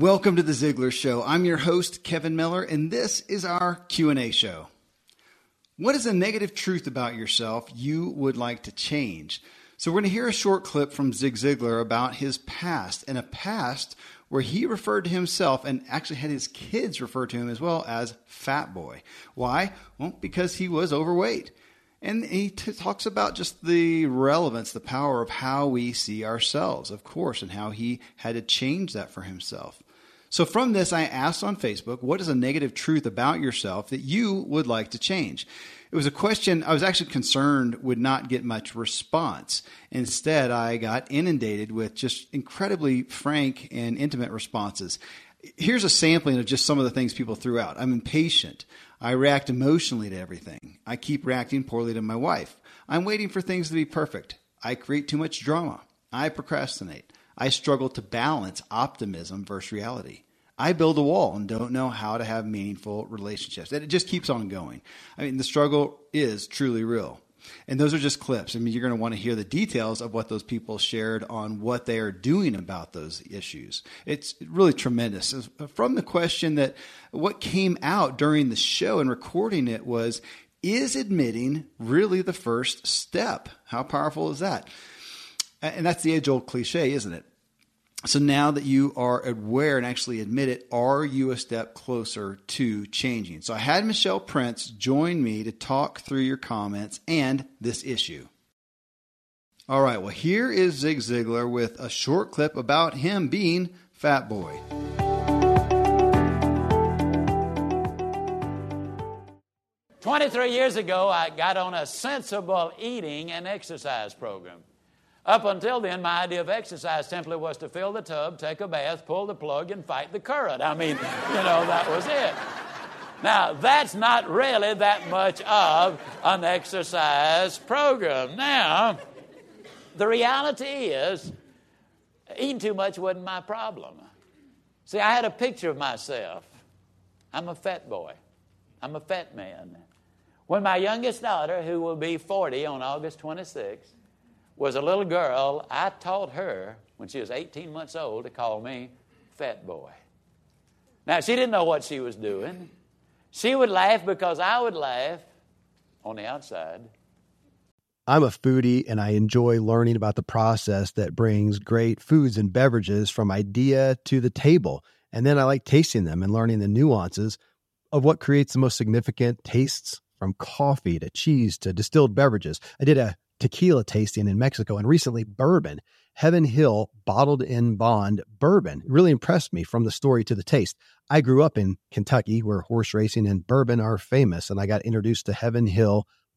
Welcome to the Ziglar Show. I'm your host Kevin Miller and this is our Q&A show. What is a negative truth about yourself you would like to change? So we're going to hear a short clip from Zig Ziglar about his past and a past where he referred to himself and actually had his kids refer to him as well as fat boy. Why? Well, because he was overweight. And he t- talks about just the relevance, the power of how we see ourselves, of course, and how he had to change that for himself. So, from this, I asked on Facebook, what is a negative truth about yourself that you would like to change? It was a question I was actually concerned would not get much response. Instead, I got inundated with just incredibly frank and intimate responses. Here's a sampling of just some of the things people threw out. I'm impatient. I react emotionally to everything. I keep reacting poorly to my wife. I'm waiting for things to be perfect. I create too much drama. I procrastinate. I struggle to balance optimism versus reality. I build a wall and don't know how to have meaningful relationships. And it just keeps on going. I mean, the struggle is truly real. And those are just clips. I mean, you're going to want to hear the details of what those people shared on what they are doing about those issues. It's really tremendous. From the question that what came out during the show and recording it was, is admitting really the first step? How powerful is that? And that's the age old cliche, isn't it? So now that you are aware and actually admit it, are you a step closer to changing? So I had Michelle Prince join me to talk through your comments and this issue. All right, well, here is Zig Ziglar with a short clip about him being Fat Boy. Twenty-three years ago, I got on a sensible eating and exercise program. Up until then, my idea of exercise simply was to fill the tub, take a bath, pull the plug, and fight the current. I mean, you know, that was it. Now, that's not really that much of an exercise program. Now, the reality is, eating too much wasn't my problem. See, I had a picture of myself. I'm a fat boy, I'm a fat man. When my youngest daughter, who will be 40 on August 26th, was a little girl, I taught her when she was 18 months old to call me Fat Boy. Now, she didn't know what she was doing. She would laugh because I would laugh on the outside. I'm a foodie and I enjoy learning about the process that brings great foods and beverages from idea to the table. And then I like tasting them and learning the nuances of what creates the most significant tastes from coffee to cheese to distilled beverages. I did a tequila tasting in Mexico and recently bourbon. Heaven Hill bottled in bond bourbon really impressed me from the story to the taste. I grew up in Kentucky where horse racing and bourbon are famous, and I got introduced to Heaven Hill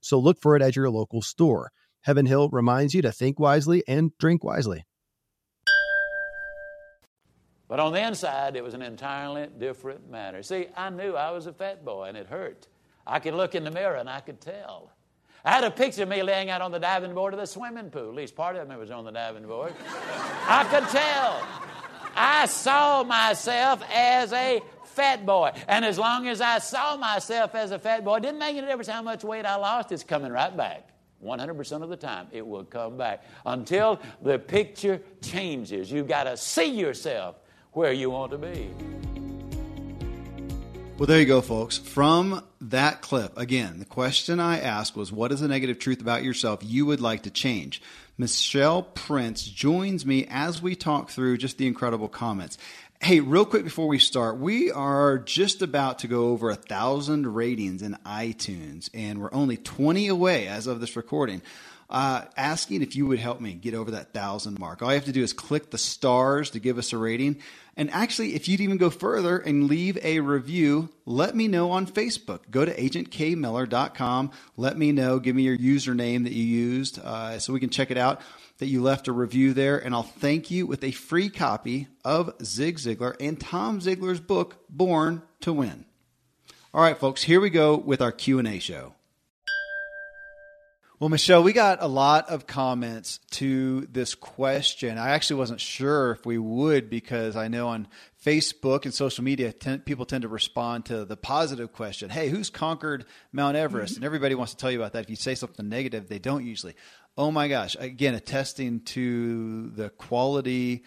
So look for it at your local store. Heaven Hill reminds you to think wisely and drink wisely. But on the inside, it was an entirely different matter. See, I knew I was a fat boy and it hurt. I could look in the mirror and I could tell. I had a picture of me laying out on the diving board of the swimming pool. At least part of me was on the diving board. I could tell. I saw myself as a fat boy. And as long as I saw myself as a fat boy, it didn't make any difference how much weight I lost, it's coming right back. 100% of the time, it will come back. Until the picture changes, you've got to see yourself where you want to be. Well, there you go, folks. From that clip, again, the question I asked was what is the negative truth about yourself you would like to change? Michelle Prince joins me as we talk through just the incredible comments. Hey, real quick before we start, we are just about to go over a thousand ratings in iTunes, and we're only 20 away as of this recording uh, asking if you would help me get over that thousand mark. All you have to do is click the stars to give us a rating. And actually, if you'd even go further and leave a review, let me know on Facebook. Go to agentkmiller.com. Let me know. Give me your username that you used uh, so we can check it out. that you left a review there, and I'll thank you with a free copy of Zig Ziglar and Tom Ziglar's book, Born to Win. All right, folks, here we go with our Q&A show. Well, Michelle, we got a lot of comments to this question. I actually wasn't sure if we would because I know on Facebook and social media, ten, people tend to respond to the positive question Hey, who's conquered Mount Everest? Mm-hmm. And everybody wants to tell you about that. If you say something negative, they don't usually. Oh my gosh. Again, attesting to the quality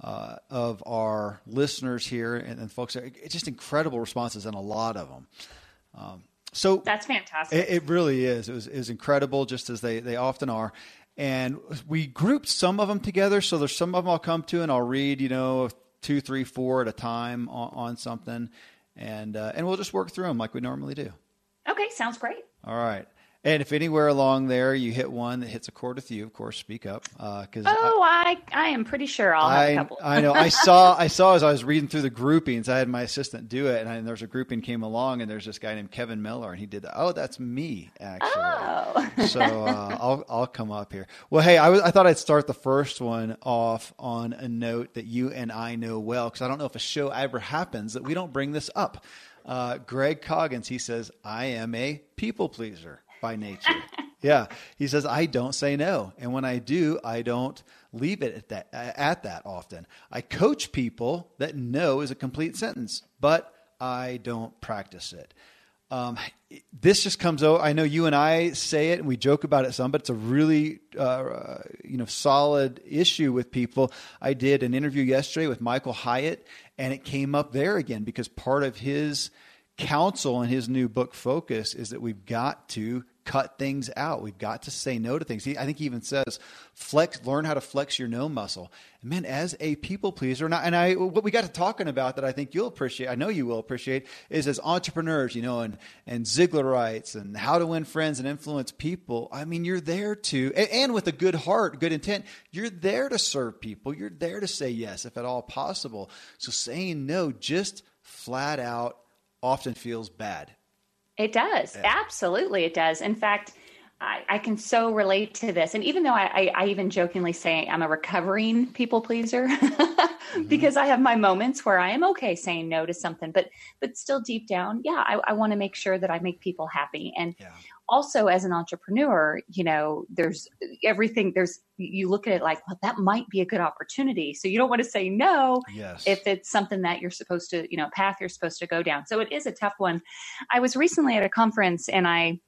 uh, of our listeners here and, and folks. It's just incredible responses and a lot of them. Um, so that's fantastic. It, it, really is. It was, it was incredible, just as they, they often are. And we grouped some of them together. So there's some of them I'll come to and I'll read, you know, two, three, four at a time on, on something. And, uh, and we'll just work through them like we normally do. Okay, sounds great. All right. And if anywhere along there you hit one that hits a chord with you, of course, speak up. Because uh, oh, I, I, I am pretty sure I'll have I, a couple. I know. I saw I saw as I was reading through the groupings. I had my assistant do it, and, and there's a grouping came along, and there's this guy named Kevin Miller, and he did that. Oh, that's me actually. Oh. so uh, I'll I'll come up here. Well, hey, I, was, I thought I'd start the first one off on a note that you and I know well, because I don't know if a show ever happens that we don't bring this up. Uh, Greg Coggins, he says, I am a people pleaser by nature. yeah. He says, I don't say no. And when I do, I don't leave it at that, at that often. I coach people that no is a complete sentence, but I don't practice it. Um, this just comes out. I know you and I say it and we joke about it some, but it's a really, uh, you know, solid issue with people. I did an interview yesterday with Michael Hyatt and it came up there again because part of his counsel in his new book focus is that we've got to cut things out. We've got to say no to things. He, i think he even says flex learn how to flex your no muscle. And man as a people pleaser and I, and I what we got to talking about that i think you'll appreciate i know you will appreciate is as entrepreneurs you know and and Ziglarites and how to win friends and influence people i mean you're there to and, and with a good heart good intent you're there to serve people. You're there to say yes if at all possible. So saying no just flat out often feels bad. It does. Yeah. Absolutely, it does. In fact, I, I, can so relate to this. And even though I, I, I even jokingly say I'm a recovering people pleaser mm-hmm. because I have my moments where I am okay saying no to something, but but still deep down, yeah, I, I want to make sure that I make people happy. And yeah. Also as an entrepreneur, you know, there's everything there's you look at it like, well, that might be a good opportunity. So you don't want to say no yes. if it's something that you're supposed to, you know, path you're supposed to go down. So it is a tough one. I was recently at a conference and I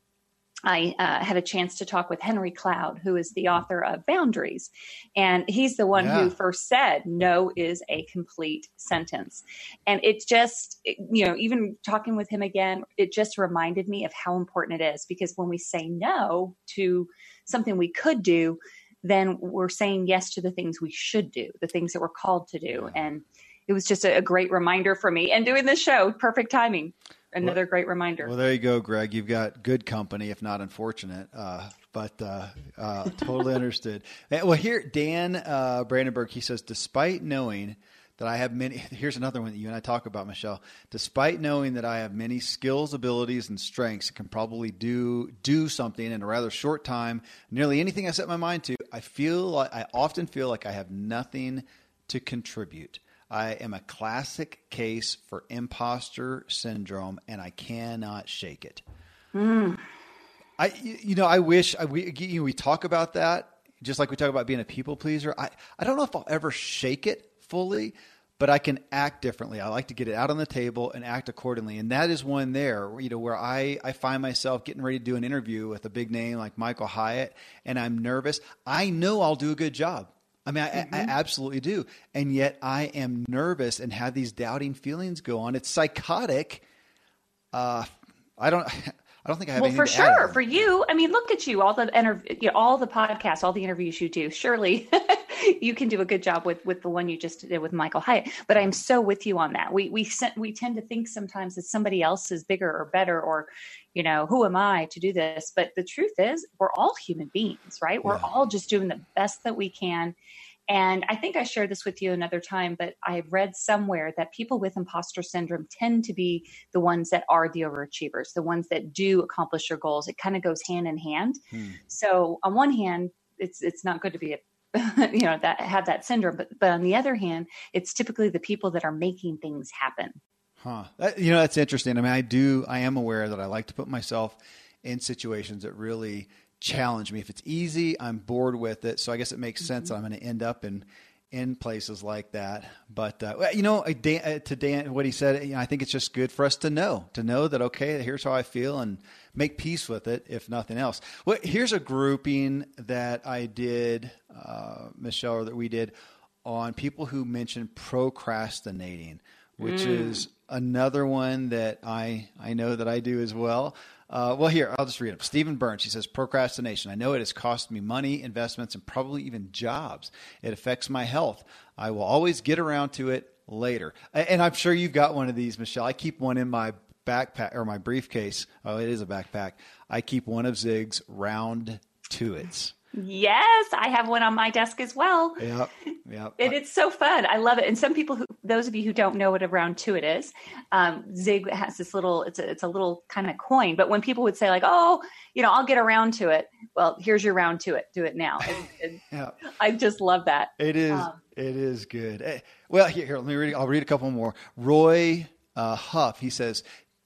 I uh, had a chance to talk with Henry Cloud, who is the author of Boundaries. And he's the one yeah. who first said, no is a complete sentence. And it just, you know, even talking with him again, it just reminded me of how important it is because when we say no to something we could do, then we're saying yes to the things we should do, the things that we're called to do. And it was just a, a great reminder for me. And doing this show, perfect timing another well, great reminder. Well, there you go, Greg. You've got good company, if not unfortunate. Uh, but uh, uh, totally understood. Well, here, Dan uh, Brandenburg, he says, despite knowing that I have many, here's another one that you and I talk about, Michelle. Despite knowing that I have many skills, abilities, and strengths, can probably do do something in a rather short time, nearly anything I set my mind to. I feel like I often feel like I have nothing to contribute. I am a classic case for imposter syndrome, and I cannot shake it. Mm. I, you know, I wish I, we you know, we talk about that just like we talk about being a people pleaser. I, I don't know if I'll ever shake it fully, but I can act differently. I like to get it out on the table and act accordingly. And that is one there, you know, where I, I find myself getting ready to do an interview with a big name like Michael Hyatt and I'm nervous. I know I'll do a good job. I mean, I, mm-hmm. I, absolutely do. And yet I am nervous and have these doubting feelings go on. It's psychotic. Uh, I don't. I don't think I have. Well, for sure, for you. I mean, look at you. All the interview, you know, all the podcasts, all the interviews you do. Surely, you can do a good job with with the one you just did with Michael Hyatt. But I'm so with you on that. We we we tend to think sometimes that somebody else is bigger or better, or you know, who am I to do this? But the truth is, we're all human beings, right? We're all just doing the best that we can. And I think I shared this with you another time, but I read somewhere that people with imposter syndrome tend to be the ones that are the overachievers, the ones that do accomplish their goals. It kind of goes hand in hand. Hmm. So on one hand, it's it's not good to be a you know that have that syndrome but but on the other hand it's typically the people that are making things happen huh that, you know that's interesting i mean i do i am aware that i like to put myself in situations that really challenge me if it's easy i'm bored with it so i guess it makes mm-hmm. sense i'm going to end up in in places like that. But uh, you know, Dan, uh, to Dan, what he said, you know, I think it's just good for us to know, to know that okay, here's how I feel, and make peace with it, if nothing else. Well, here's a grouping that I did, uh, Michelle, or that we did on people who mentioned procrastinating, which mm. is another one that I I know that I do as well. Uh, well, here, I'll just read it. Stephen Burns, he says, procrastination. I know it has cost me money, investments, and probably even jobs. It affects my health. I will always get around to it later. And I'm sure you've got one of these, Michelle. I keep one in my backpack or my briefcase. Oh, it is a backpack. I keep one of Zig's round Tuits. Yes, I have one on my desk as well. Yep, yep. and it's so fun. I love it. And some people, who, those of you who don't know what a round tuit is, um, Zig has this little. It's a, it's a little kind of coin. But when people would say like, "Oh, you know, I'll get around to it," well, here's your round to it. Do it now. And, and yeah. I just love that. It is. Um, it is good. Eh, well, here, here, let me read. I'll read a couple more. Roy uh, Huff. He says,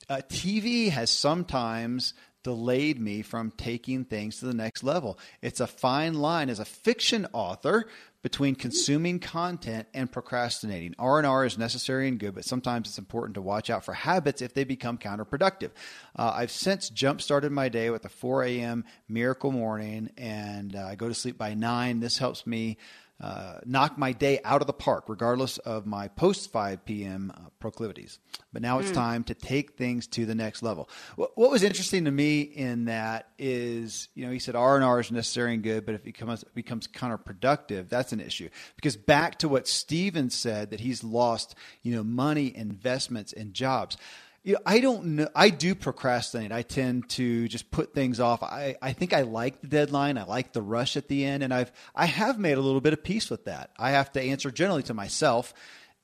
uh, TV has sometimes delayed me from taking things to the next level. It's a fine line as a fiction author between consuming content and procrastinating. R&R is necessary and good, but sometimes it's important to watch out for habits if they become counterproductive. Uh, I've since jump started my day with a 4 a.m. miracle morning and uh, I go to sleep by 9. This helps me uh, knock my day out of the park, regardless of my post 5 p.m. Uh, proclivities. But now it's mm. time to take things to the next level. What, what, was interesting to me in that is, you know, he said R and R is necessary and good, but if it becomes becomes counterproductive, that's an issue. Because back to what Steven said, that he's lost, you know, money, investments, and jobs you know, I don't know. I do procrastinate. I tend to just put things off. I, I think I like the deadline. I like the rush at the end, and I've I have made a little bit of peace with that. I have to answer generally to myself,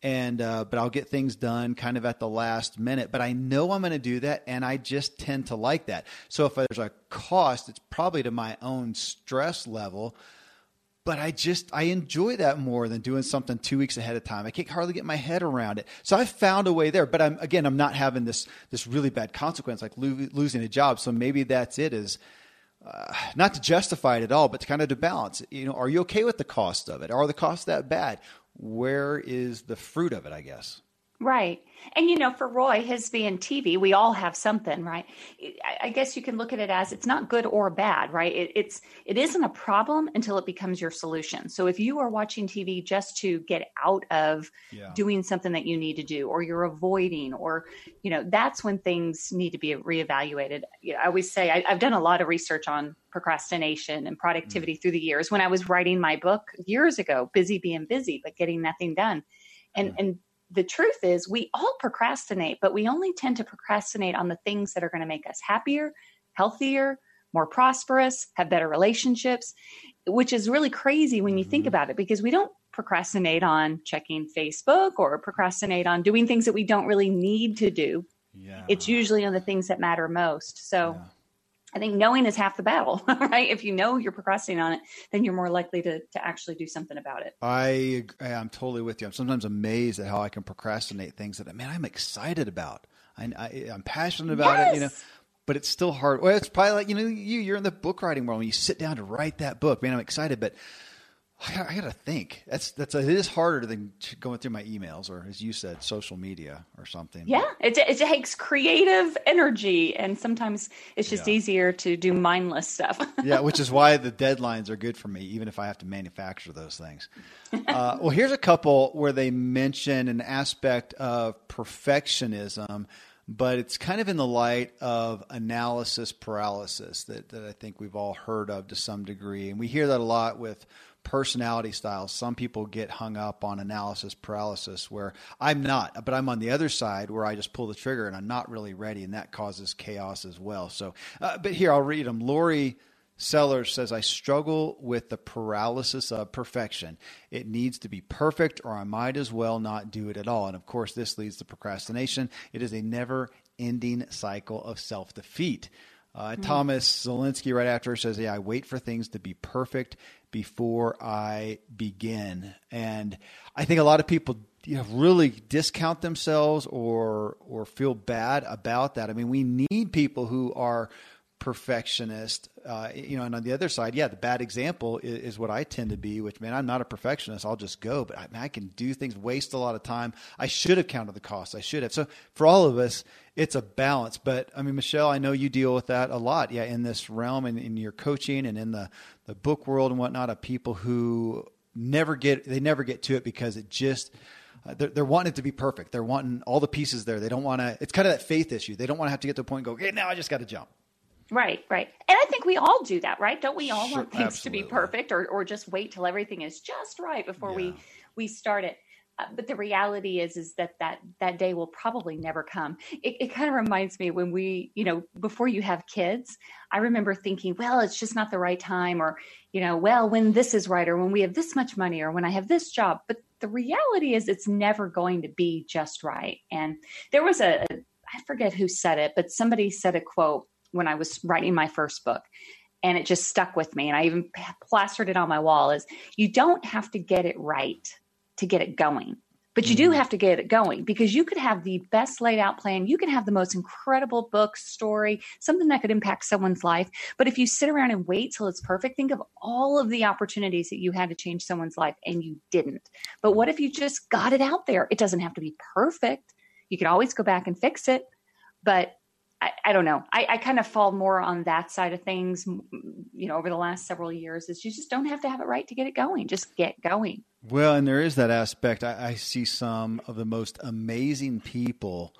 and uh, but I'll get things done kind of at the last minute. But I know I'm going to do that, and I just tend to like that. So if there's a cost, it's probably to my own stress level but I just I enjoy that more than doing something two weeks ahead of time. I can't hardly get my head around it. So I found a way there, but I'm again I'm not having this this really bad consequence like lo- losing a job. So maybe that's it. Is uh, not to justify it at all, but to kind of to balance. You know, are you okay with the cost of it? Are the costs that bad? Where is the fruit of it? I guess. Right. And you know, for Roy, his being TV, we all have something, right? I guess you can look at it as it's not good or bad, right? It, it's it isn't a problem until it becomes your solution. So if you are watching TV just to get out of yeah. doing something that you need to do, or you're avoiding, or you know, that's when things need to be reevaluated. You know, I always say I, have done a lot of research on procrastination and productivity mm. through the years. When I was writing my book years ago, busy being busy but getting nothing done, and and the truth is we all procrastinate, but we only tend to procrastinate on the things that are going to make us happier, healthier, more prosperous, have better relationships, which is really crazy when you think mm-hmm. about it because we don't procrastinate on checking Facebook or procrastinate on doing things that we don't really need to do. Yeah. It's usually on the things that matter most. So yeah. I think knowing is half the battle, right? If you know you're procrastinating on it, then you're more likely to, to actually do something about it. I I'm totally with you. I'm sometimes amazed at how I can procrastinate things that man I'm excited about. I, I am passionate about yes. it, you know. But it's still hard. Well, it's probably like you know you you're in the book writing world when you sit down to write that book. Man, I'm excited, but I got to think. That's that's it is harder than going through my emails or, as you said, social media or something. Yeah, it it takes creative energy, and sometimes it's just yeah. easier to do mindless stuff. yeah, which is why the deadlines are good for me, even if I have to manufacture those things. Uh, well, here's a couple where they mention an aspect of perfectionism but it's kind of in the light of analysis paralysis that, that I think we've all heard of to some degree. And we hear that a lot with personality styles. Some people get hung up on analysis paralysis, where I'm not, but I'm on the other side where I just pull the trigger and I'm not really ready, and that causes chaos as well. So, uh, but here I'll read them. Lori Sellers says, I struggle with the paralysis of perfection. It needs to be perfect, or I might as well not do it at all. And of course, this leads to procrastination. It is a never ending cycle of self defeat. Uh, mm-hmm. Thomas Zelensky, right after, says, Yeah, I wait for things to be perfect before I begin. And I think a lot of people you know, really discount themselves or or feel bad about that. I mean, we need people who are perfectionist. Uh, you know, and on the other side, yeah, the bad example is, is, what I tend to be. Which man, I'm not a perfectionist. I'll just go, but I, I, can do things, waste a lot of time. I should have counted the cost. I should have. So for all of us, it's a balance. But I mean, Michelle, I know you deal with that a lot. Yeah, in this realm and in your coaching and in the the book world and whatnot of people who never get they never get to it because it just uh, they're, they're, wanting it to be perfect. They're wanting all the pieces there. They don't want to. It's kind of that faith issue. They don't want to have to get to a point and go, "Okay, now I just got to jump." Right, right. And I think we all do that, right? Don't we all sure, want things absolutely. to be perfect or, or just wait till everything is just right before yeah. we, we start it? Uh, but the reality is is that that that day will probably never come it, it kind of reminds me when we you know before you have kids i remember thinking well it's just not the right time or you know well when this is right or when we have this much money or when i have this job but the reality is it's never going to be just right and there was a i forget who said it but somebody said a quote when I was writing my first book. And it just stuck with me. And I even plastered it on my wall is you don't have to get it right to get it going. But you do mm-hmm. have to get it going because you could have the best laid out plan. You can have the most incredible book, story, something that could impact someone's life. But if you sit around and wait till it's perfect, think of all of the opportunities that you had to change someone's life and you didn't. But what if you just got it out there? It doesn't have to be perfect. You can always go back and fix it. But I, I, don't know. I, I, kind of fall more on that side of things, you know, over the last several years is you just don't have to have it right to get it going. Just get going. Well, and there is that aspect. I, I see some of the most amazing people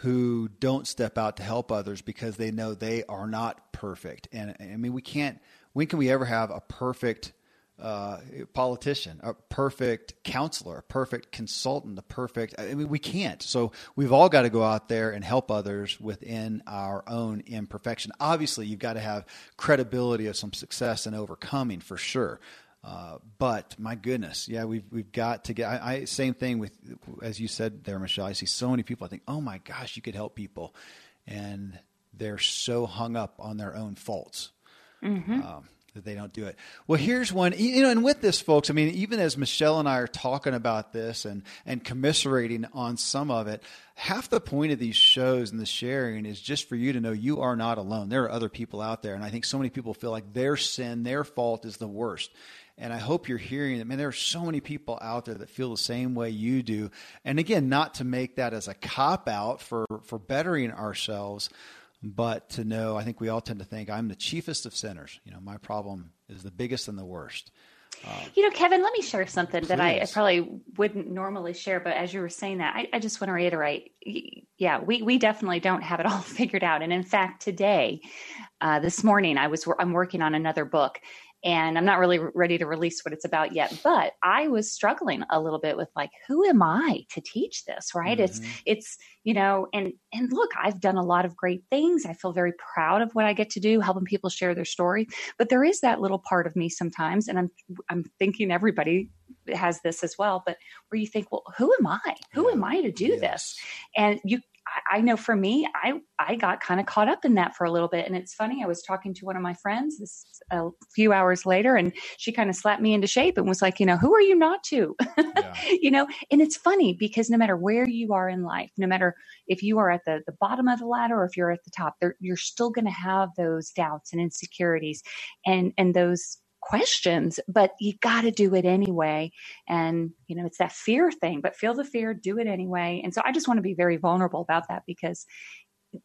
who don't step out to help others because they know they are not perfect. And I mean, we can't, when can we ever have a perfect uh, politician, a perfect counselor, a perfect consultant, a perfect. I mean, we can't. So we've all got to go out there and help others within our own imperfection. Obviously, you've got to have credibility of some success and overcoming for sure. Uh, but my goodness, yeah, we've we've got to get. I, I, same thing with as you said there, Michelle. I see so many people. I think, oh my gosh, you could help people, and they're so hung up on their own faults. Mm-hmm. Um, that they don't do it. Well, here's one, you know, and with this, folks, I mean, even as Michelle and I are talking about this and, and commiserating on some of it, half the point of these shows and the sharing is just for you to know you are not alone. There are other people out there. And I think so many people feel like their sin, their fault is the worst. And I hope you're hearing that, man, there are so many people out there that feel the same way you do. And again, not to make that as a cop out for, for bettering ourselves, but to know, I think we all tend to think I'm the chiefest of sinners. You know, my problem is the biggest and the worst. Uh, you know, Kevin, let me share something please. that I, I, probably wouldn't normally share, but as you were saying that, I, I, just want to reiterate. Yeah, we we definitely don't have it all figured out. And in fact, today, uh, this morning, I was I'm working on another book, and I'm not really ready to release what it's about yet. But I was struggling a little bit with like, who am I to teach this? Right? Mm-hmm. It's it's you know, and and look, I've done a lot of great things. I feel very proud of what I get to do, helping people share their story. But there is that little part of me sometimes, and I'm I'm thinking everybody has this as well. But where you think, well, who am I? Who am I to do yes. this? And you I know for me, I I got kind of caught up in that for a little bit, and it's funny. I was talking to one of my friends this a few hours later, and she kind of slapped me into shape and was like, you know, who are you not to, yeah. you know? And it's funny because no matter where you are in life, no matter if you are at the the bottom of the ladder or if you're at the top, you're still going to have those doubts and insecurities, and and those questions, but you got to do it anyway. And, you know, it's that fear thing, but feel the fear, do it anyway. And so I just want to be very vulnerable about that because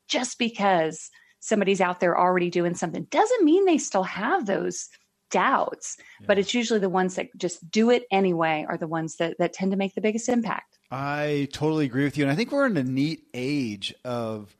just because somebody's out there already doing something doesn't mean they still have those doubts, yeah. but it's usually the ones that just do it anyway are the ones that, that tend to make the biggest impact. I totally agree with you. And I think we're in a neat age of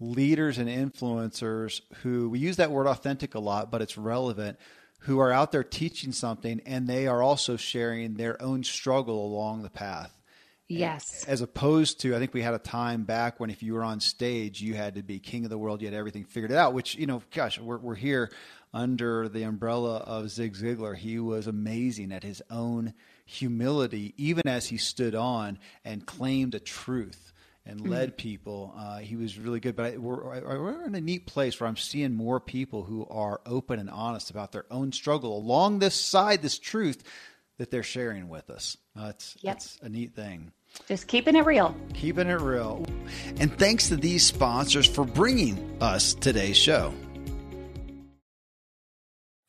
leaders and influencers who we use that word authentic a lot, but it's relevant who are out there teaching something and they are also sharing their own struggle along the path. Yes. As opposed to, I think we had a time back when if you were on stage, you had to be king of the world, you had everything figured out, which, you know, gosh, we're, we're here under the umbrella of Zig Ziglar. He was amazing at his own humility, even as he stood on and claimed a truth and mm-hmm. led people. Uh, he was really good. But I, we're, we're in a neat place where I'm seeing more people who are open and honest about their own struggle along this side, this truth that they're sharing with us. Uh, it's, yep. it's a neat thing. Just keeping it real. Keeping it real. And thanks to these sponsors for bringing us today's show.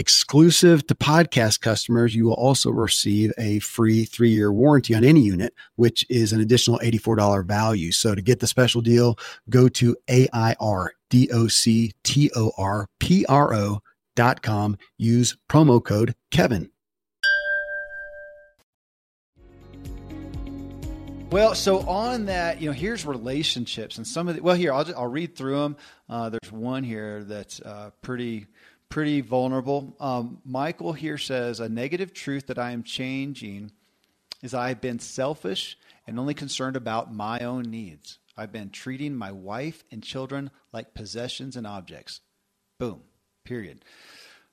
Exclusive to podcast customers, you will also receive a free three year warranty on any unit, which is an additional $84 value. So to get the special deal, go to A-I-R-D-O-C-T-O-R-P-R-O dot com. Use promo code Kevin. Well, so on that, you know, here's relationships and some of the, well, here, I'll, just, I'll read through them. Uh, there's one here that's uh, pretty pretty vulnerable. Um, Michael here says a negative truth that I am changing is I've been selfish and only concerned about my own needs. I've been treating my wife and children like possessions and objects. Boom. Period.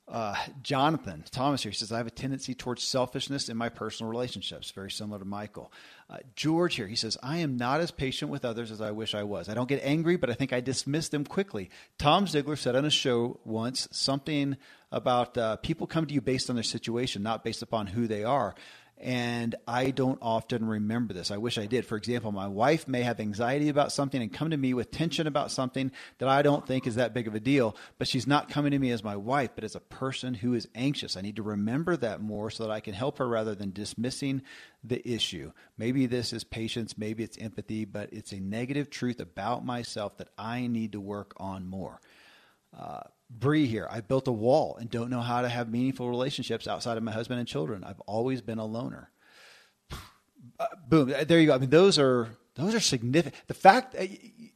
Uh, Jonathan Thomas here says, I have a tendency towards selfishness in my personal relationships, very similar to Michael. Uh, George here, he says, I am not as patient with others as I wish I was. I don't get angry, but I think I dismiss them quickly. Tom Ziglar said on a show once something about uh, people come to you based on their situation, not based upon who they are. And I don't often remember this. I wish I did. For example, my wife may have anxiety about something and come to me with tension about something that I don't think is that big of a deal, but she's not coming to me as my wife, but as a person who is anxious. I need to remember that more so that I can help her rather than dismissing the issue. Maybe this is patience, maybe it's empathy, but it's a negative truth about myself that I need to work on more. Uh, Bree here. I built a wall and don't know how to have meaningful relationships outside of my husband and children. I've always been a loner. Uh, boom. There you go. I mean, those are those are significant. The fact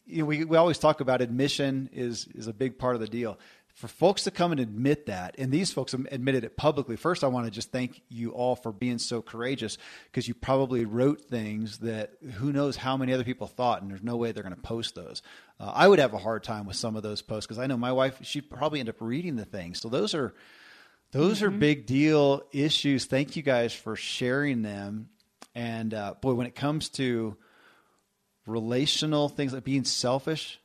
you know, we we always talk about admission is is a big part of the deal for folks to come and admit that, and these folks admitted it publicly. First, I want to just thank you all for being so courageous because you probably wrote things that who knows how many other people thought, and there's no way they're going to post those. Uh, I would have a hard time with some of those posts because I know my wife; she probably end up reading the thing. So those are those mm-hmm. are big deal issues. Thank you guys for sharing them. And uh, boy, when it comes to relational things like being selfish,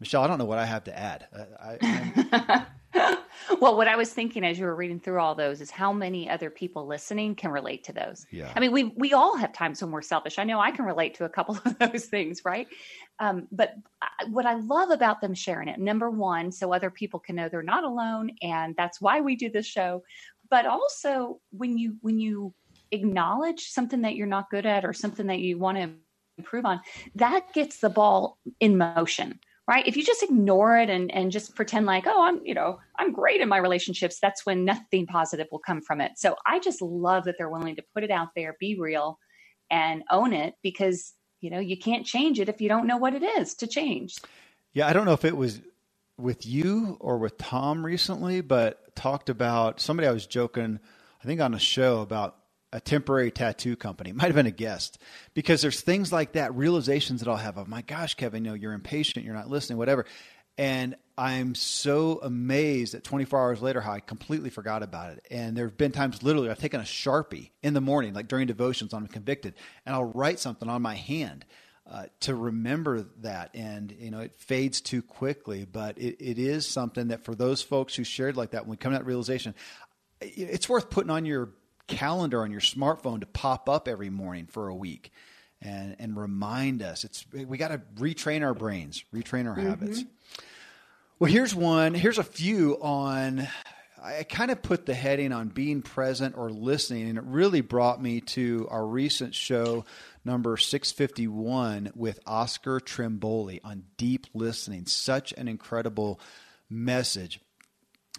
Michelle, I don't know what I have to add. I, well, what I was thinking as you were reading through all those is how many other people listening can relate to those. Yeah. I mean, we we all have times when we're selfish. I know I can relate to a couple of those things, right? Um, but what I love about them sharing it, number one, so other people can know they're not alone, and that's why we do this show. But also, when you when you acknowledge something that you're not good at or something that you want to improve on, that gets the ball in motion right? If you just ignore it and and just pretend like oh i'm you know i'm great in my relationships that's when nothing positive will come from it. So i just love that they're willing to put it out there be real and own it because you know you can't change it if you don't know what it is to change. Yeah i don't know if it was with you or with tom recently but talked about somebody i was joking i think on a show about a temporary tattoo company. Might have been a guest because there's things like that, realizations that I'll have of, my gosh, Kevin, you know, you're impatient, you're not listening, whatever. And I'm so amazed that 24 hours later how I completely forgot about it. And there have been times literally I've taken a Sharpie in the morning, like during devotions I'm convicted, and I'll write something on my hand. Uh, to remember that and you know it fades too quickly but it, it is something that for those folks who shared like that when we come to that realization it's worth putting on your calendar on your smartphone to pop up every morning for a week and and remind us it's we got to retrain our brains retrain our mm-hmm. habits well here's one here's a few on I kind of put the heading on being present or listening, and it really brought me to our recent show, number 651, with Oscar Trimboli on deep listening. Such an incredible message.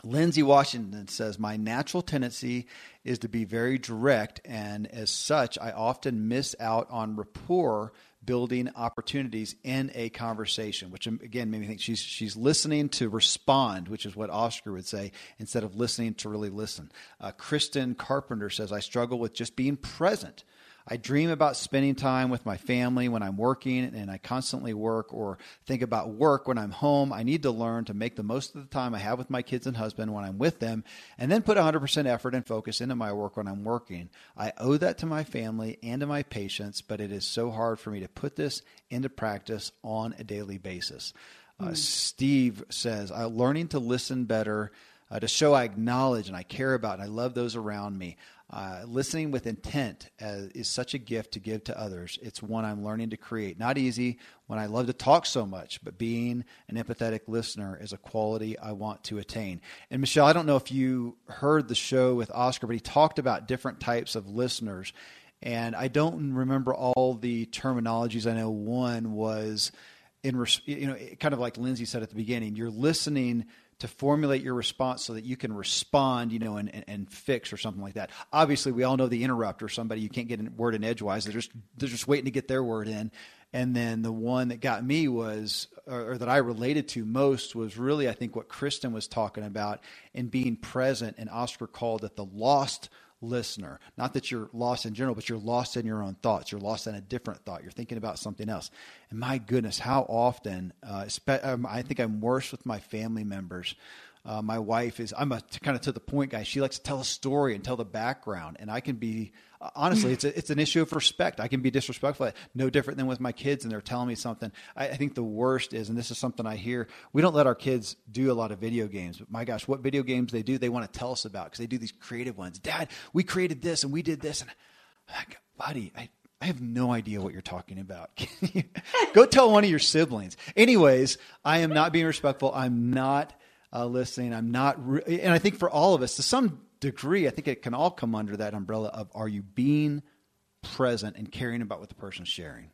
Lindsay Washington says, My natural tendency is to be very direct, and as such, I often miss out on rapport building opportunities in a conversation, which um, again made me think she's she's listening to respond, which is what Oscar would say, instead of listening to really listen. Uh, Kristen Carpenter says, I struggle with just being present. I dream about spending time with my family when I'm working, and I constantly work or think about work when I'm home. I need to learn to make the most of the time I have with my kids and husband when I'm with them, and then put 100% effort and focus into my work when I'm working. I owe that to my family and to my patients, but it is so hard for me to put this into practice on a daily basis. Mm. Uh, hmm. Steve says, I'm learning to listen better. Uh, to show I acknowledge and I care about and I love those around me. Uh, listening with intent as, is such a gift to give to others. It's one I'm learning to create. Not easy when I love to talk so much, but being an empathetic listener is a quality I want to attain. And Michelle, I don't know if you heard the show with Oscar, but he talked about different types of listeners. And I don't remember all the terminologies. I know one was in, you know, kind of like Lindsay said at the beginning, you're listening to formulate your response so that you can respond, you know, and, and, and, fix or something like that. Obviously, we all know the interrupter, somebody you can't get a word in edgewise. They're just they're just waiting to get their word in. And then the one that got me was, or, or that I related to most, was really I think what Kristen was talking about in being present. And Oscar called it the lost listener. Not that you're lost in general, but you're lost in your own thoughts. You're lost in a different thought. You're thinking about something else. And my goodness, how often, uh, um, I think I'm worse with my family members uh, my wife is I'm a kind of to the point guy. She likes to tell a story and tell the background, and I can be uh, honestly, it's a, it's an issue of respect. I can be disrespectful, no different than with my kids, and they're telling me something. I, I think the worst is, and this is something I hear, we don't let our kids do a lot of video games. But my gosh, what video games they do, they want to tell us about because they do these creative ones. Dad, we created this and we did this, and Like, buddy, I, I have no idea what you're talking about. Go tell one of your siblings. Anyways, I am not being respectful. I'm not uh, listening. I'm not, re- and I think for all of us, to some degree, I think it can all come under that umbrella of are you being present and caring about what the person's sharing?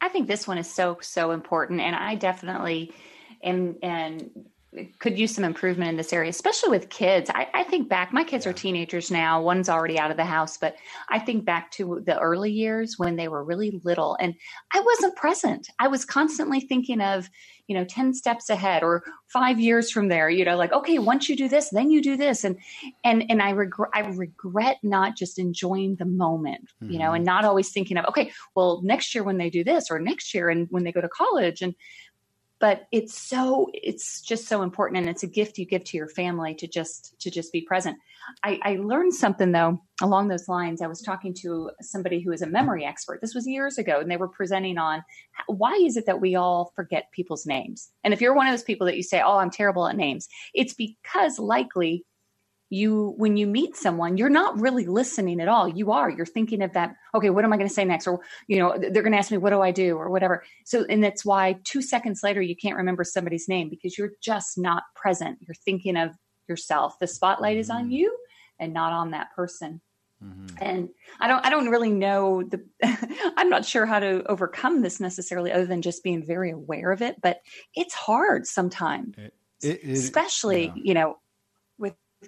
I think this one is so so important, and I definitely am and could use some improvement in this area, especially with kids. I, I think back, my kids yeah. are teenagers now. One's already out of the house, but I think back to the early years when they were really little and I wasn't present. I was constantly thinking of, you know, 10 steps ahead or five years from there, you know, like, okay, once you do this, then you do this. And, and, and I regret, I regret not just enjoying the moment, mm-hmm. you know, mm-hmm. and not always thinking of, okay, well, next year when they do this or next year and when they go to college and, but it's so it's just so important and it's a gift you give to your family to just to just be present. I, I, learned something though along those lines. I was talking to somebody who is a memory expert. This was years ago and they were presenting on why is it that we all forget people's names? And if you're one of those people that you say oh i'm terrible at names it's because likely you when you meet someone you're not really listening at all. You are. You're thinking of that okay what am i going to say next? Or you know they're going to ask me what do i do? Or whatever. So and that's why 2 seconds later you can't remember somebody's name because you're just not present. You're thinking of yourself. The spotlight is on mm-hmm. you and not on that person. Mm-hmm. and i don't i don't really know the i'm not sure how to overcome this necessarily other than just being very aware of it but it's hard sometimes. It, it, it, especially yeah. you know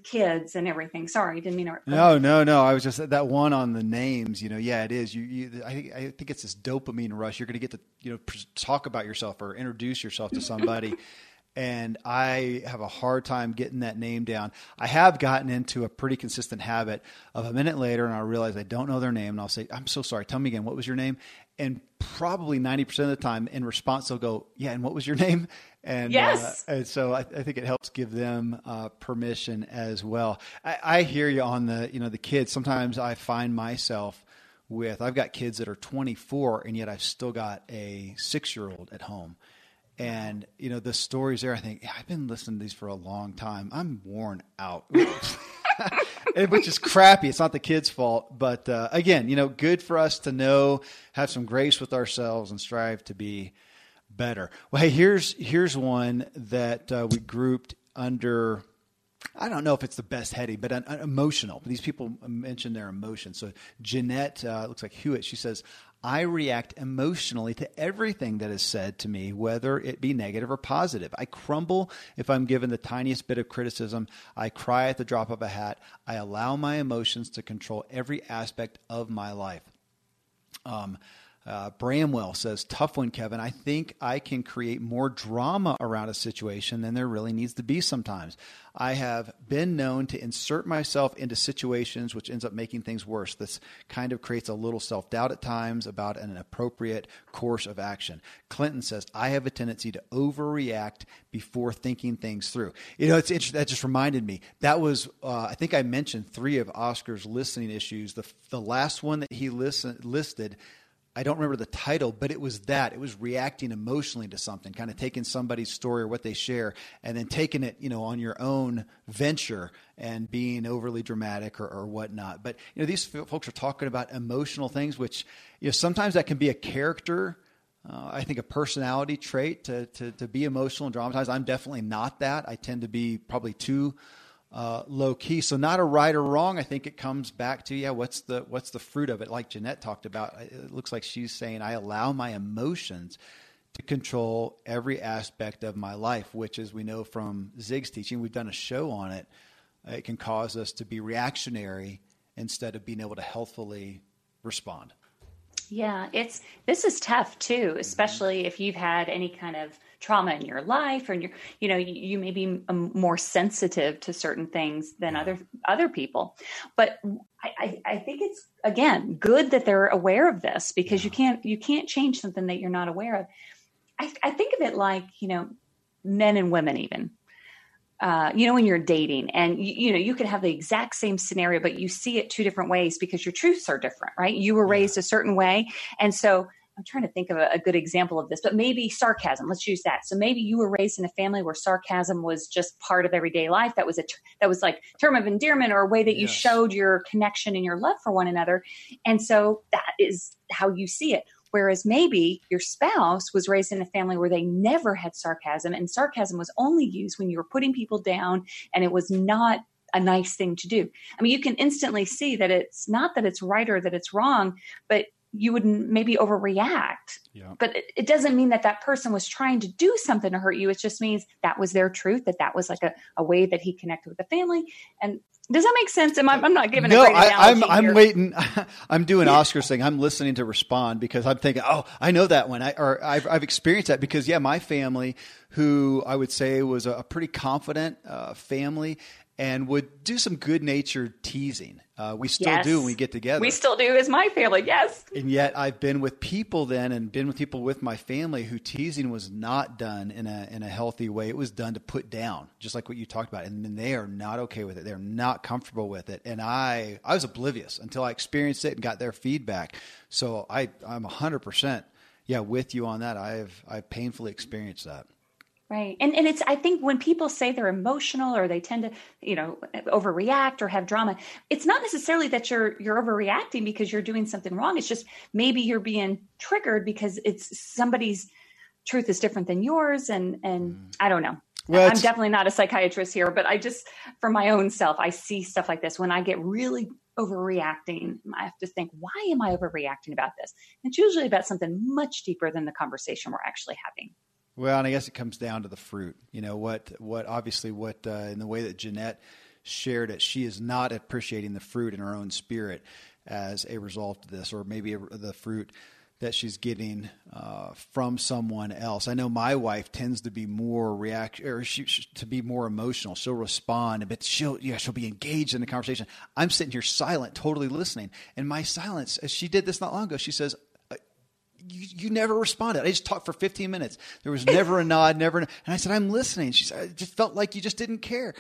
kids and everything. Sorry, didn't mean to. No, no, no. I was just that one on the names. You know, yeah, it is. You, you I, think, I think it's this dopamine rush. You're going to get to you know talk about yourself or introduce yourself to somebody. and I have a hard time getting that name down. I have gotten into a pretty consistent habit of a minute later, and I realize I don't know their name, and I'll say, "I'm so sorry. Tell me again. What was your name?" And probably ninety percent of the time, in response, they'll go, "Yeah." And what was your name? And, uh, yes. Uh, and so I, I, think it helps give them uh, permission as well. I, I, hear you on the, you know, the kids. Sometimes I find myself with, I've got kids that are 24 and yet I've still got a six year old at home. And, you know, the stories there, I think, yeah, I've been listening to these for a long time. I'm worn out. which is crappy. It's not the kid's fault, but uh, again, you know, good for us to know, have some grace with ourselves, and strive to be better. Well, hey, here's here's one that uh, we grouped under. I don't know if it's the best heading, but an, an emotional. These people mention their emotions. So Jeanette, uh, looks like Hewitt. She says, "I react emotionally to everything that is said to me, whether it be negative or positive. I crumble if I'm given the tiniest bit of criticism. I cry at the drop of a hat. I allow my emotions to control every aspect of my life." Um, uh, Bramwell says, Tough one, Kevin. I think I can create more drama around a situation than there really needs to be sometimes. I have been known to insert myself into situations which ends up making things worse. This kind of creates a little self doubt at times about an appropriate course of action. Clinton says, I have a tendency to overreact before thinking things through. You know, it's interesting. That just reminded me. That was, uh, I think I mentioned three of Oscar's listening issues. The, the last one that he listen, listed I don't remember the title, but it was that. It was reacting emotionally to something, kind of taking somebody's story or what they share and then taking it, you know, on your own venture and being overly dramatic or, or whatnot. But, you know, these folks are talking about emotional things, which, you know, sometimes that can be a character. Uh, I think a personality trait to, to, to be emotional and dramatized. I'm definitely not that. I tend to be probably too uh, low key. So not a right or wrong. I think it comes back to yeah, what's the what's the fruit of it? Like Jeanette talked about, it looks like she's saying I allow my emotions to control every aspect of my life, which, as we know from Zig's teaching, we've done a show on it. It can cause us to be reactionary instead of being able to healthfully respond. Yeah, it's this is tough too, especially mm-hmm. if you've had any kind of trauma in your life, or you're, you know, you, you may be um, more sensitive to certain things than other other people. But I, I, think it's again good that they're aware of this because you can't you can't change something that you're not aware of. I, I think of it like you know, men and women even. Uh, you know, when you're dating and you, you, know, you could have the exact same scenario, but you see it two different ways because your truths are different, right? You were raised a certain way. And so I'm trying to think of a, a, good example of this, but maybe sarcasm. Let's use that. So maybe you were raised in a family where sarcasm was just part of everyday life. That was a that was like term of endearment or a way that you yes. showed your connection and your love for one another. And so that is how you see it. Whereas maybe your spouse was raised in a family where they never had sarcasm, and sarcasm was only used when you were putting people down, and it was not a nice thing to do. I mean, you can instantly see that it's not that it's right or that it's wrong, but you would maybe overreact. Yeah. But it, it, doesn't mean that that person was trying to do something to hurt you. It just means that was their truth, that that was like a, a way that he connected with the family. And does that make sense? Am I, I'm not giving no, a great I, I'm, I'm waiting. I'm doing Oscar's thing. I'm listening to respond because I'm thinking, oh, I know that one. I, or I've, I've experienced that because yeah, my family, who I would say was a, a pretty confident uh, family, and would do some good natured teasing. Uh, we still yes. do when we get together. We still do as my family, yes. And yet I've been with people then and been with people with my family who teasing was not done in a in a healthy way. It was done to put down, just like what you talked about. And they are not okay with it. They're not comfortable with it. And I I was oblivious until I experienced it and got their feedback. So I I'm hundred percent yeah with you on that. I've I've painfully experienced that. Right. And and it's I think when people say they're emotional or they tend to, you know, overreact or have drama, it's not necessarily that you're you're overreacting because you're doing something wrong. It's just maybe you're being triggered because it's somebody's truth is different than yours and and mm. I don't know. Well, I'm definitely not a psychiatrist here, but I just for my own self, I see stuff like this when I get really overreacting. I have to think, why am I overreacting about this? It's usually about something much deeper than the conversation we're actually having. Well, and I guess it comes down to the fruit. You know what? What obviously what uh, in the way that Jeanette shared it, she is not appreciating the fruit in her own spirit as a result of this, or maybe the fruit that she's getting uh, from someone else. I know my wife tends to be more react or she, she, to be more emotional. She'll respond, but she'll yeah she'll be engaged in the conversation. I'm sitting here silent, totally listening, and my silence, as she did this not long ago, she says, you, you never responded. I just talked for 15 minutes. There was never a nod, never. And I said, I'm listening. She said, I just felt like you just didn't care.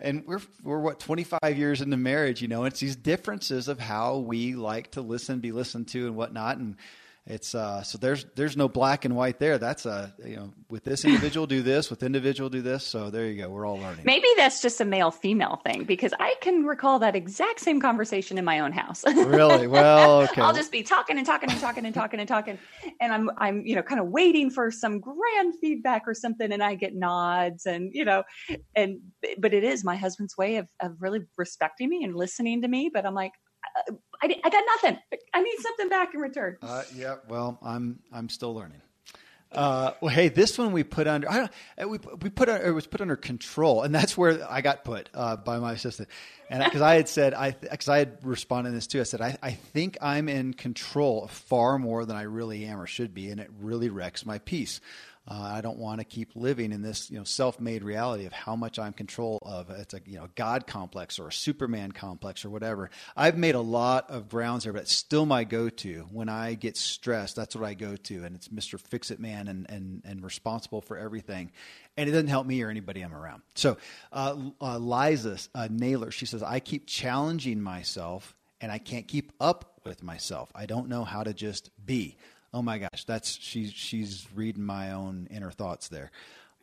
And we're, we're what, 25 years into marriage, you know, it's these differences of how we like to listen, be listened to and whatnot. And, it's uh, so there's there's no black and white there. That's a you know with this individual do this, with individual do this. So there you go. We're all learning. Maybe that's just a male female thing because I can recall that exact same conversation in my own house. really? Well, okay. I'll just be talking and talking and talking and talking and talking, and I'm I'm you know kind of waiting for some grand feedback or something, and I get nods and you know, and but it is my husband's way of of really respecting me and listening to me. But I'm like, I, I got nothing. I need something back in return. Uh, yeah, well, I'm I'm still learning. Uh, well, hey, this one we put under. I don't, uh, we we put it was put under control, and that's where I got put uh, by my assistant, and because I had said I because I had responded to this too. I said I, I think I'm in control far more than I really am or should be, and it really wrecks my peace. Uh, I don't want to keep living in this, you know, self-made reality of how much I'm control of. It's a, you know, God complex or a Superman complex or whatever. I've made a lot of grounds there, but it's still my go-to when I get stressed. That's what I go to, and it's Mr. Fix-It Man and and and responsible for everything. And it doesn't help me or anybody I'm around. So, uh, uh, Liza uh, Naylor, she says, I keep challenging myself, and I can't keep up with myself. I don't know how to just be. Oh my gosh, that's she's she's reading my own inner thoughts there.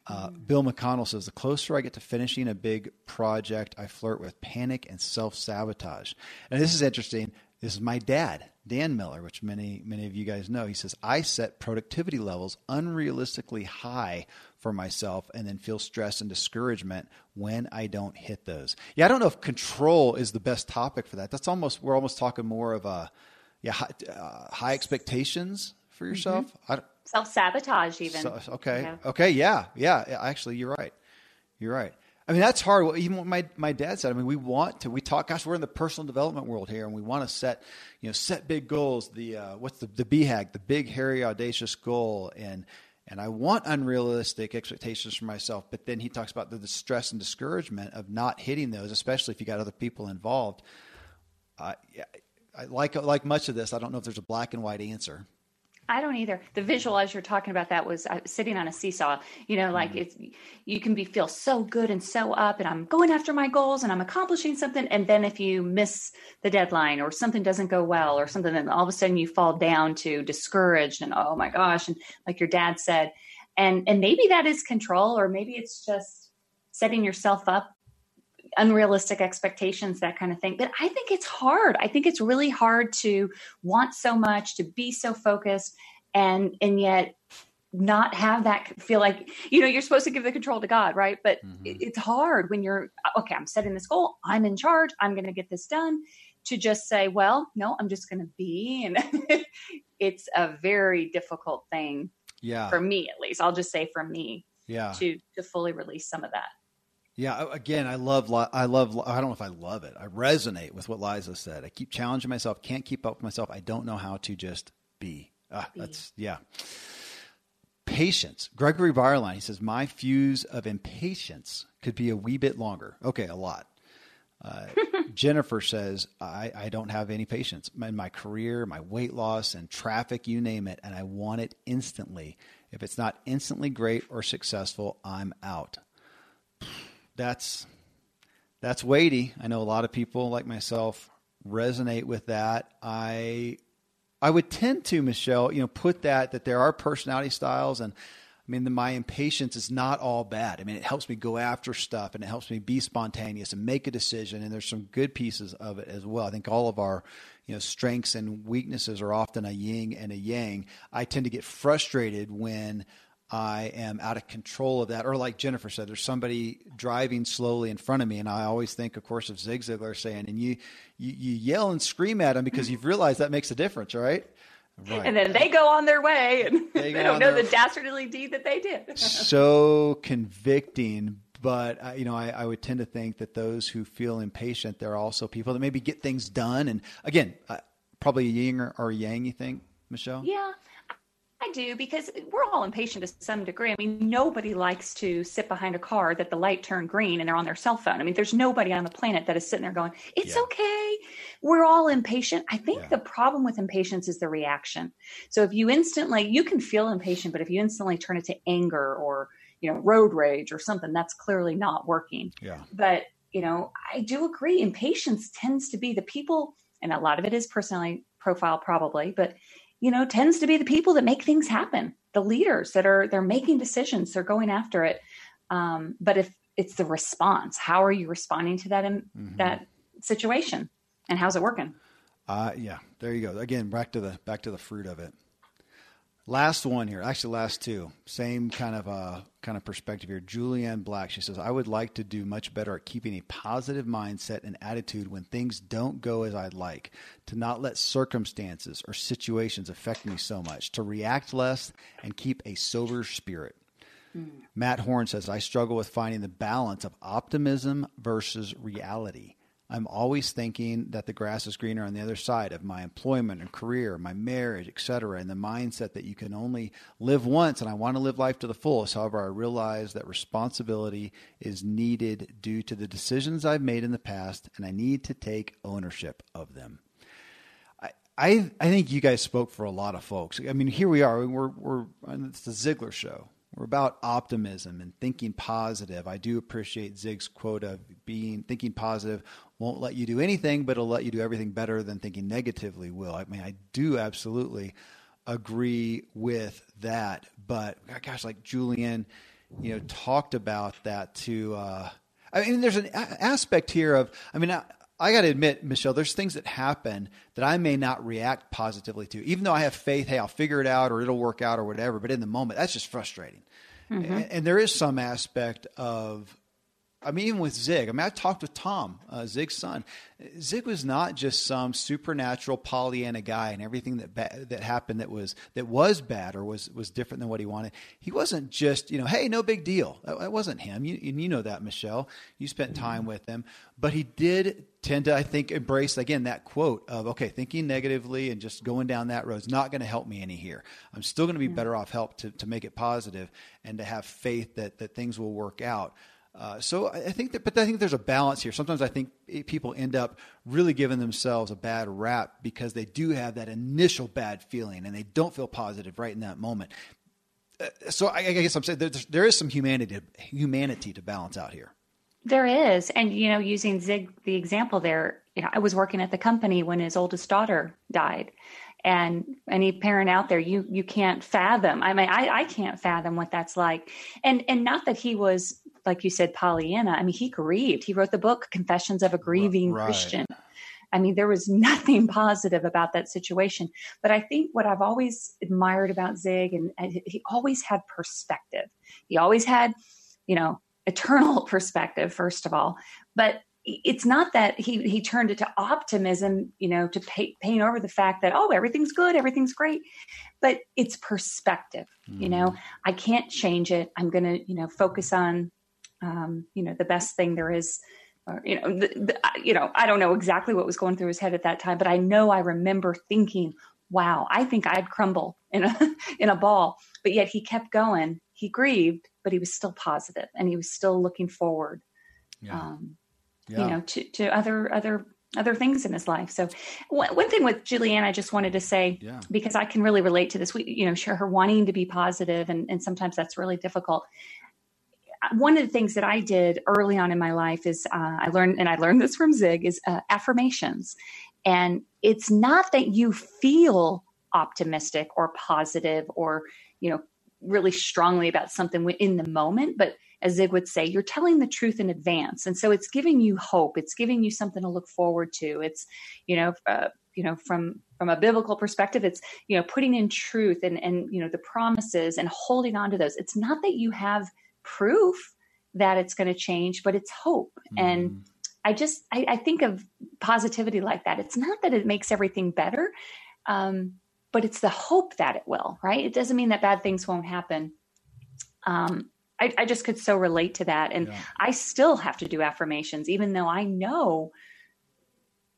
Uh, Bill McConnell says the closer I get to finishing a big project, I flirt with panic and self sabotage. And this is interesting. This is my dad, Dan Miller, which many many of you guys know. He says I set productivity levels unrealistically high for myself, and then feel stress and discouragement when I don't hit those. Yeah, I don't know if control is the best topic for that. That's almost we're almost talking more of a yeah, high, uh, high expectations for yourself. Mm-hmm. Self sabotage, even. So, okay. Yeah. Okay. Yeah. Yeah. Actually, you're right. You're right. I mean, that's hard. Even what my, my dad said, I mean, we want to, we talk, gosh, we're in the personal development world here and we want to set, you know, set big goals. The, uh, what's the, the BHAG, the big, hairy, audacious goal. And, and I want unrealistic expectations for myself. But then he talks about the, the stress and discouragement of not hitting those, especially if you got other people involved. Uh, like like much of this, I don't know if there's a black and white answer. I don't either. The visual as you're talking about that was uh, sitting on a seesaw. You know, like mm-hmm. it's you can be feel so good and so up, and I'm going after my goals and I'm accomplishing something. And then if you miss the deadline or something doesn't go well or something, then all of a sudden you fall down to discouraged and oh my gosh, and like your dad said, and and maybe that is control, or maybe it's just setting yourself up unrealistic expectations, that kind of thing. But I think it's hard. I think it's really hard to want so much, to be so focused, and and yet not have that feel like you know you're supposed to give the control to God, right? But mm-hmm. it's hard when you're okay. I'm setting this goal. I'm in charge. I'm going to get this done. To just say, well, no, I'm just going to be, and it's a very difficult thing. Yeah, for me at least. I'll just say for me. Yeah, to to fully release some of that. Yeah, again, I love, I love, I don't know if I love it. I resonate with what Liza said. I keep challenging myself, can't keep up with myself. I don't know how to just be. Ah, be. That's, yeah. Patience. Gregory Barline, he says, my fuse of impatience could be a wee bit longer. Okay, a lot. Uh, Jennifer says, I, I don't have any patience in my career, my weight loss, and traffic, you name it, and I want it instantly. If it's not instantly great or successful, I'm out that's that's weighty. I know a lot of people like myself resonate with that. I I would tend to Michelle, you know, put that that there are personality styles and I mean, the, my impatience is not all bad. I mean, it helps me go after stuff and it helps me be spontaneous and make a decision. And there's some good pieces of it as well. I think all of our, you know, strengths and weaknesses are often a yin and a yang. I tend to get frustrated when I am out of control of that. Or like Jennifer said, there's somebody driving slowly in front of me, and I always think, of course, of Zig Ziglar saying, and you you, you yell and scream at them because you've realized that makes a difference, right? Right. And then they go on their way and they, they don't know their... the dastardly deed that they did. so convicting. But uh, you know, I, I, would tend to think that those who feel impatient, they're also people that maybe get things done. And again, uh, probably a yin or, or yang. You think, Michelle? Yeah, I do because we're all impatient to some degree. I mean, nobody likes to sit behind a car that the light turned green and they're on their cell phone. I mean, there's nobody on the planet that is sitting there going, "It's yeah. okay." We're all impatient. I think yeah. the problem with impatience is the reaction. So if you instantly, you can feel impatient, but if you instantly turn it to anger or you know road rage or something, that's clearly not working. Yeah. But you know, I do agree. Impatience tends to be the people, and a lot of it is personality profile probably, but you know, tends to be the people that make things happen, the leaders that are they're making decisions, they're going after it. Um, but if it's the response, how are you responding to that in, mm-hmm. that situation, and how's it working? Uh, yeah, there you go. Again, back to the back to the fruit of it. Last one here, actually, last two, same kind of uh, kind of perspective here. Julianne Black, she says, "I would like to do much better at keeping a positive mindset and attitude when things don't go as I'd like. To not let circumstances or situations affect me so much. To react less and keep a sober spirit." Mm. Matt Horn says, "I struggle with finding the balance of optimism versus reality." I'm always thinking that the grass is greener on the other side of my employment and career, my marriage, etc., and the mindset that you can only live once and I want to live life to the fullest. However, I realize that responsibility is needed due to the decisions I've made in the past and I need to take ownership of them. I, I, I think you guys spoke for a lot of folks. I mean, here we are. We're, we're it's the Ziglar show. We're about optimism and thinking positive. I do appreciate Zig's quote of being thinking positive won't let you do anything, but it'll let you do everything better than thinking negatively will. I mean, I do absolutely agree with that. But gosh, like Julian, you know, talked about that to. Uh, I mean, there's an a- aspect here of. I mean, I, I got to admit, Michelle, there's things that happen that I may not react positively to, even though I have faith. Hey, I'll figure it out, or it'll work out, or whatever. But in the moment, that's just frustrating. Mm-hmm. And, and there is some aspect of I mean, even with Zig, I mean, I talked with Tom, uh, Zig's son. Zig was not just some supernatural Pollyanna guy, and everything that ba- that happened that was that was bad or was was different than what he wanted. He wasn't just you know, hey, no big deal. That, that wasn't him. You you know that, Michelle. You spent time with him, but he did tend to, I think, embrace again that quote of okay, thinking negatively and just going down that road is not going to help me any here. I'm still going to be better off help to to make it positive and to have faith that that things will work out. Uh, so I think that, but I think there's a balance here. Sometimes I think people end up really giving themselves a bad rap because they do have that initial bad feeling and they don't feel positive right in that moment. Uh, so I, I, guess I'm saying there is some humanity, humanity to balance out here. There is, and you know, using Zig the example there, you know, I was working at the company when his oldest daughter died, and any parent out there you you can't fathom i mean I, I can't fathom what that's like and and not that he was like you said pollyanna i mean he grieved he wrote the book confessions of a grieving right. christian i mean there was nothing positive about that situation but i think what i've always admired about zig and, and he always had perspective he always had you know eternal perspective first of all but it's not that he he turned it to optimism, you know, to pay, paint over the fact that oh everything's good, everything's great, but it's perspective. Mm. You know, mm-hmm. I can't change it. I'm going to you know focus on um, you know the best thing there is. Or, you know, the, the, you know, I don't know exactly what was going through his head at that time, but I know I remember thinking, "Wow, I think I'd crumble in a in a ball." But yet he kept going. He grieved, but he was still positive, and he was still looking forward. Yeah. Um, yeah. you know, to, to other other other things in his life. So one, one thing with Julianne, I just wanted to say, yeah. because I can really relate to this, we, you know, share her wanting to be positive and, and sometimes that's really difficult. One of the things that I did early on in my life is uh, I learned, and I learned this from Zig, is uh, affirmations. And it's not that you feel optimistic or positive or, you know, really strongly about something in the moment, but as Zig would say, you're telling the truth in advance. And so it's giving you hope. It's giving you something to look forward to. It's, you know, uh, you know, from from a biblical perspective, it's you know putting in truth and and you know the promises and holding on to those. It's not that you have proof that it's going to change, but it's hope. Mm. And I just I, I, think of positivity like that. It's not that it makes everything better, um, but it's the hope that it will. Right? It doesn't mean that bad things won't happen. Um, I, I just could so relate to that. And yeah. I still have to do affirmations, even though I know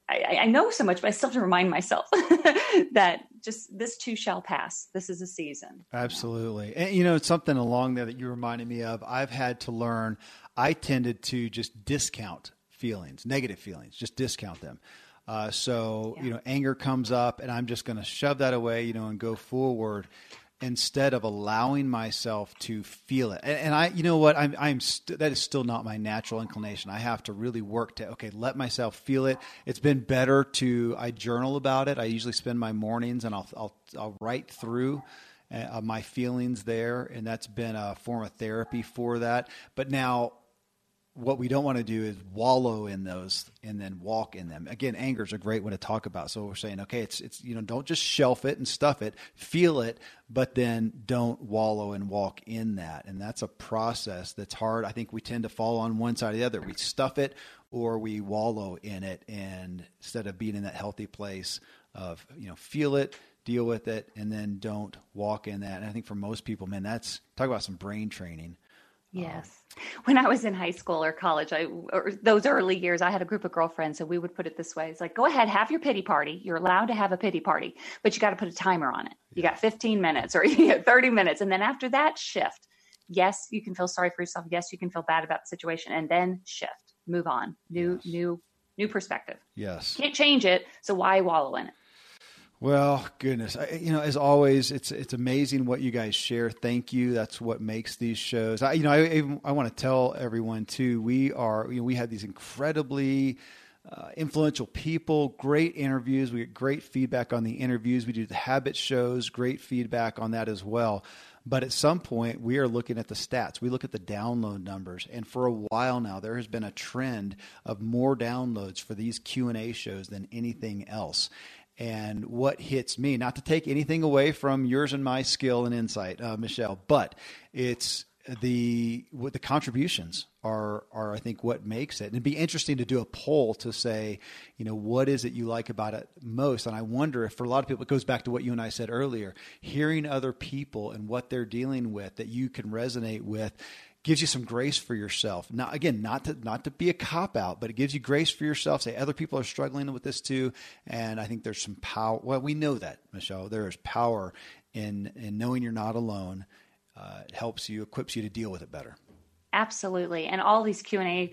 I, I, know so much, but I still have to remind myself that just this too shall pass. This is a season. Absolutely. And you know, it's something along there that you reminded me of. I've had to learn, I tended to just discount feelings, negative feelings, just discount them. Uh, so, yeah. you know, anger comes up and I'm just going to shove that away, you know, and go forward instead of allowing myself to feel it. And, and I, you know what, I'm, I'm st- that is still not my natural inclination. I have to really work to okay, let myself feel it. It's been better to I journal about it. I usually spend my mornings and I'll I'll, I'll write through. Uh, my feelings there, and that's been a form of therapy for that. But now what we don't want to do is wallow in those and then walk in them. Again, anger is a great one to talk about. So we're saying, okay, it's it's you know, don't just shelf it and stuff it, feel it, but then don't wallow and walk in that. And that's a process that's hard. I think we tend to fall on one side or the other. We stuff it or we wallow in it and instead of being in that healthy place of, you know, feel it, deal with it, and then don't walk in that. And I think for most people, man, that's talk about some brain training Oh. Yes. When I was in high school or college, I or those early years, I had a group of girlfriends, and we would put it this way: it's like, go ahead, have your pity party. You're allowed to have a pity party, but you got to put a timer on it. You got 15 minutes or you got 30 minutes, and then after that, shift. Yes, you can feel sorry for yourself. Yes, you can feel bad about the situation, and then shift, move on, new, yes. new, new perspective. Yes, can't change it, so why wallow in it? Well, goodness, I, you know, as always, it's it's amazing what you guys share. Thank you. That's what makes these shows. I, you know, I I want to tell everyone too. We are, you know, we have these incredibly uh, influential people, great interviews. We get great feedback on the interviews. We do the habit shows, great feedback on that as well. But at some point, we are looking at the stats. We look at the download numbers, and for a while now, there has been a trend of more downloads for these Q and A shows than anything else. And what hits me, not to take anything away from yours and my skill and insight, uh, Michelle, but it's the what the contributions are are I think what makes it. And it'd be interesting to do a poll to say, you know, what is it you like about it most? And I wonder if for a lot of people it goes back to what you and I said earlier, hearing other people and what they're dealing with that you can resonate with gives you some grace for yourself. Now, again, not to not to be a cop out, but it gives you grace for yourself. Say other people are struggling with this too, and I think there's some power. Well, we know that, Michelle. There is power in in knowing you're not alone. Uh, it helps you, equips you to deal with it better. Absolutely. And all these Q&A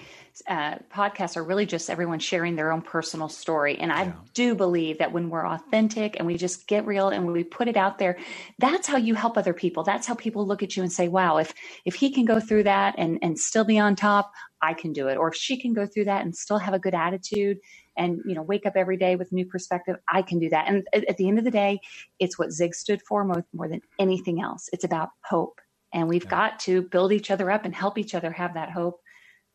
uh, podcasts are really just everyone sharing their own personal story. And I do believe that when we're authentic and we just get real and we put it out there, that's how you help other people. That's how people look at you and say, wow, if, if he can go through that and, and still be on top, I can do it. Or if she can go through that and still have a good attitude and, you know, wake up every day with new perspective, I can do that. And at, at the end of the day, it's what Zig stood for more, more than anything else. It's about hope and we've yeah. got to build each other up and help each other have that hope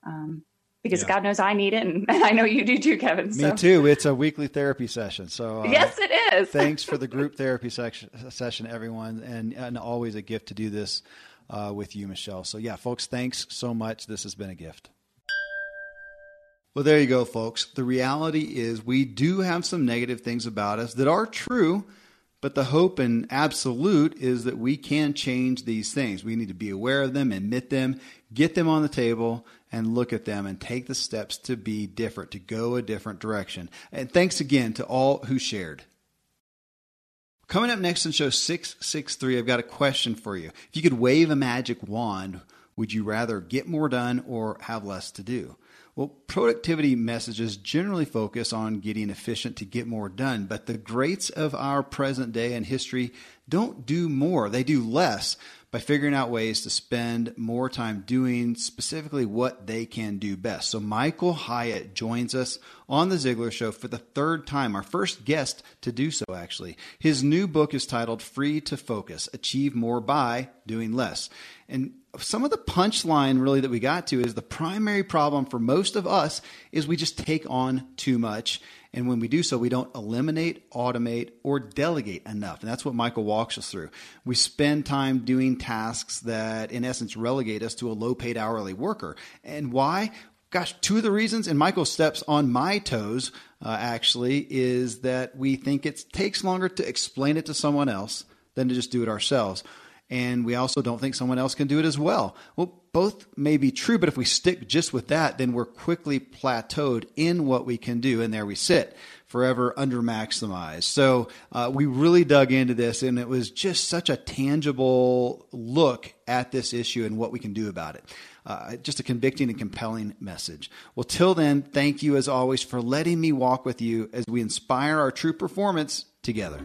um, because yeah. god knows i need it and, i know you do too kevin so. me too it's a weekly therapy session so uh, yes it is thanks for the group therapy section, session everyone and, and always a gift to do this uh, with you michelle so yeah folks thanks so much this has been a gift well, there you go, folks. The reality is we do have some negative things about us that are true, but the hope and absolute is that we can change these things. We need to be aware of them, admit them, get them on the table, and look at them and take the steps to be different, to go a different direction. And thanks again to all who shared. Coming up next in show 663, I've got a question for you. If you could wave a magic wand, would you rather get more done or have less to do? Well, productivity messages generally focus on getting efficient to get more done, but the greats of our present day and history don't do more, they do less by figuring out ways to spend more time doing specifically what they can do best. So, Michael Hyatt joins us on The Ziglar Show for the third time, our first guest to do so, actually. His new book is titled Free to Focus Achieve More by Doing Less. And some of the punchline really that we got to is the primary problem for most of us is we just take on too much. And when we do so we don't eliminate automate or delegate enough. And that's what michael walks us through. We spend time doing tasks that in essence relegate us to a low paid hourly worker. And why? Gosh two of the reasons and michael steps on my toes uh, actually is that we think it takes longer to explain it to someone else than to just do it ourselves and we also don't think someone else can do it as well. Well, both may be true, but if we stick just with that, then we're quickly plateaued in what we can do, and there we sit, forever under maximized. So uh, we really dug into this, and it was just such a tangible look at this issue and what we can do about it. Uh, just a convicting and compelling message. Well, till then, thank you as always for letting me walk with you as we inspire our true performance together.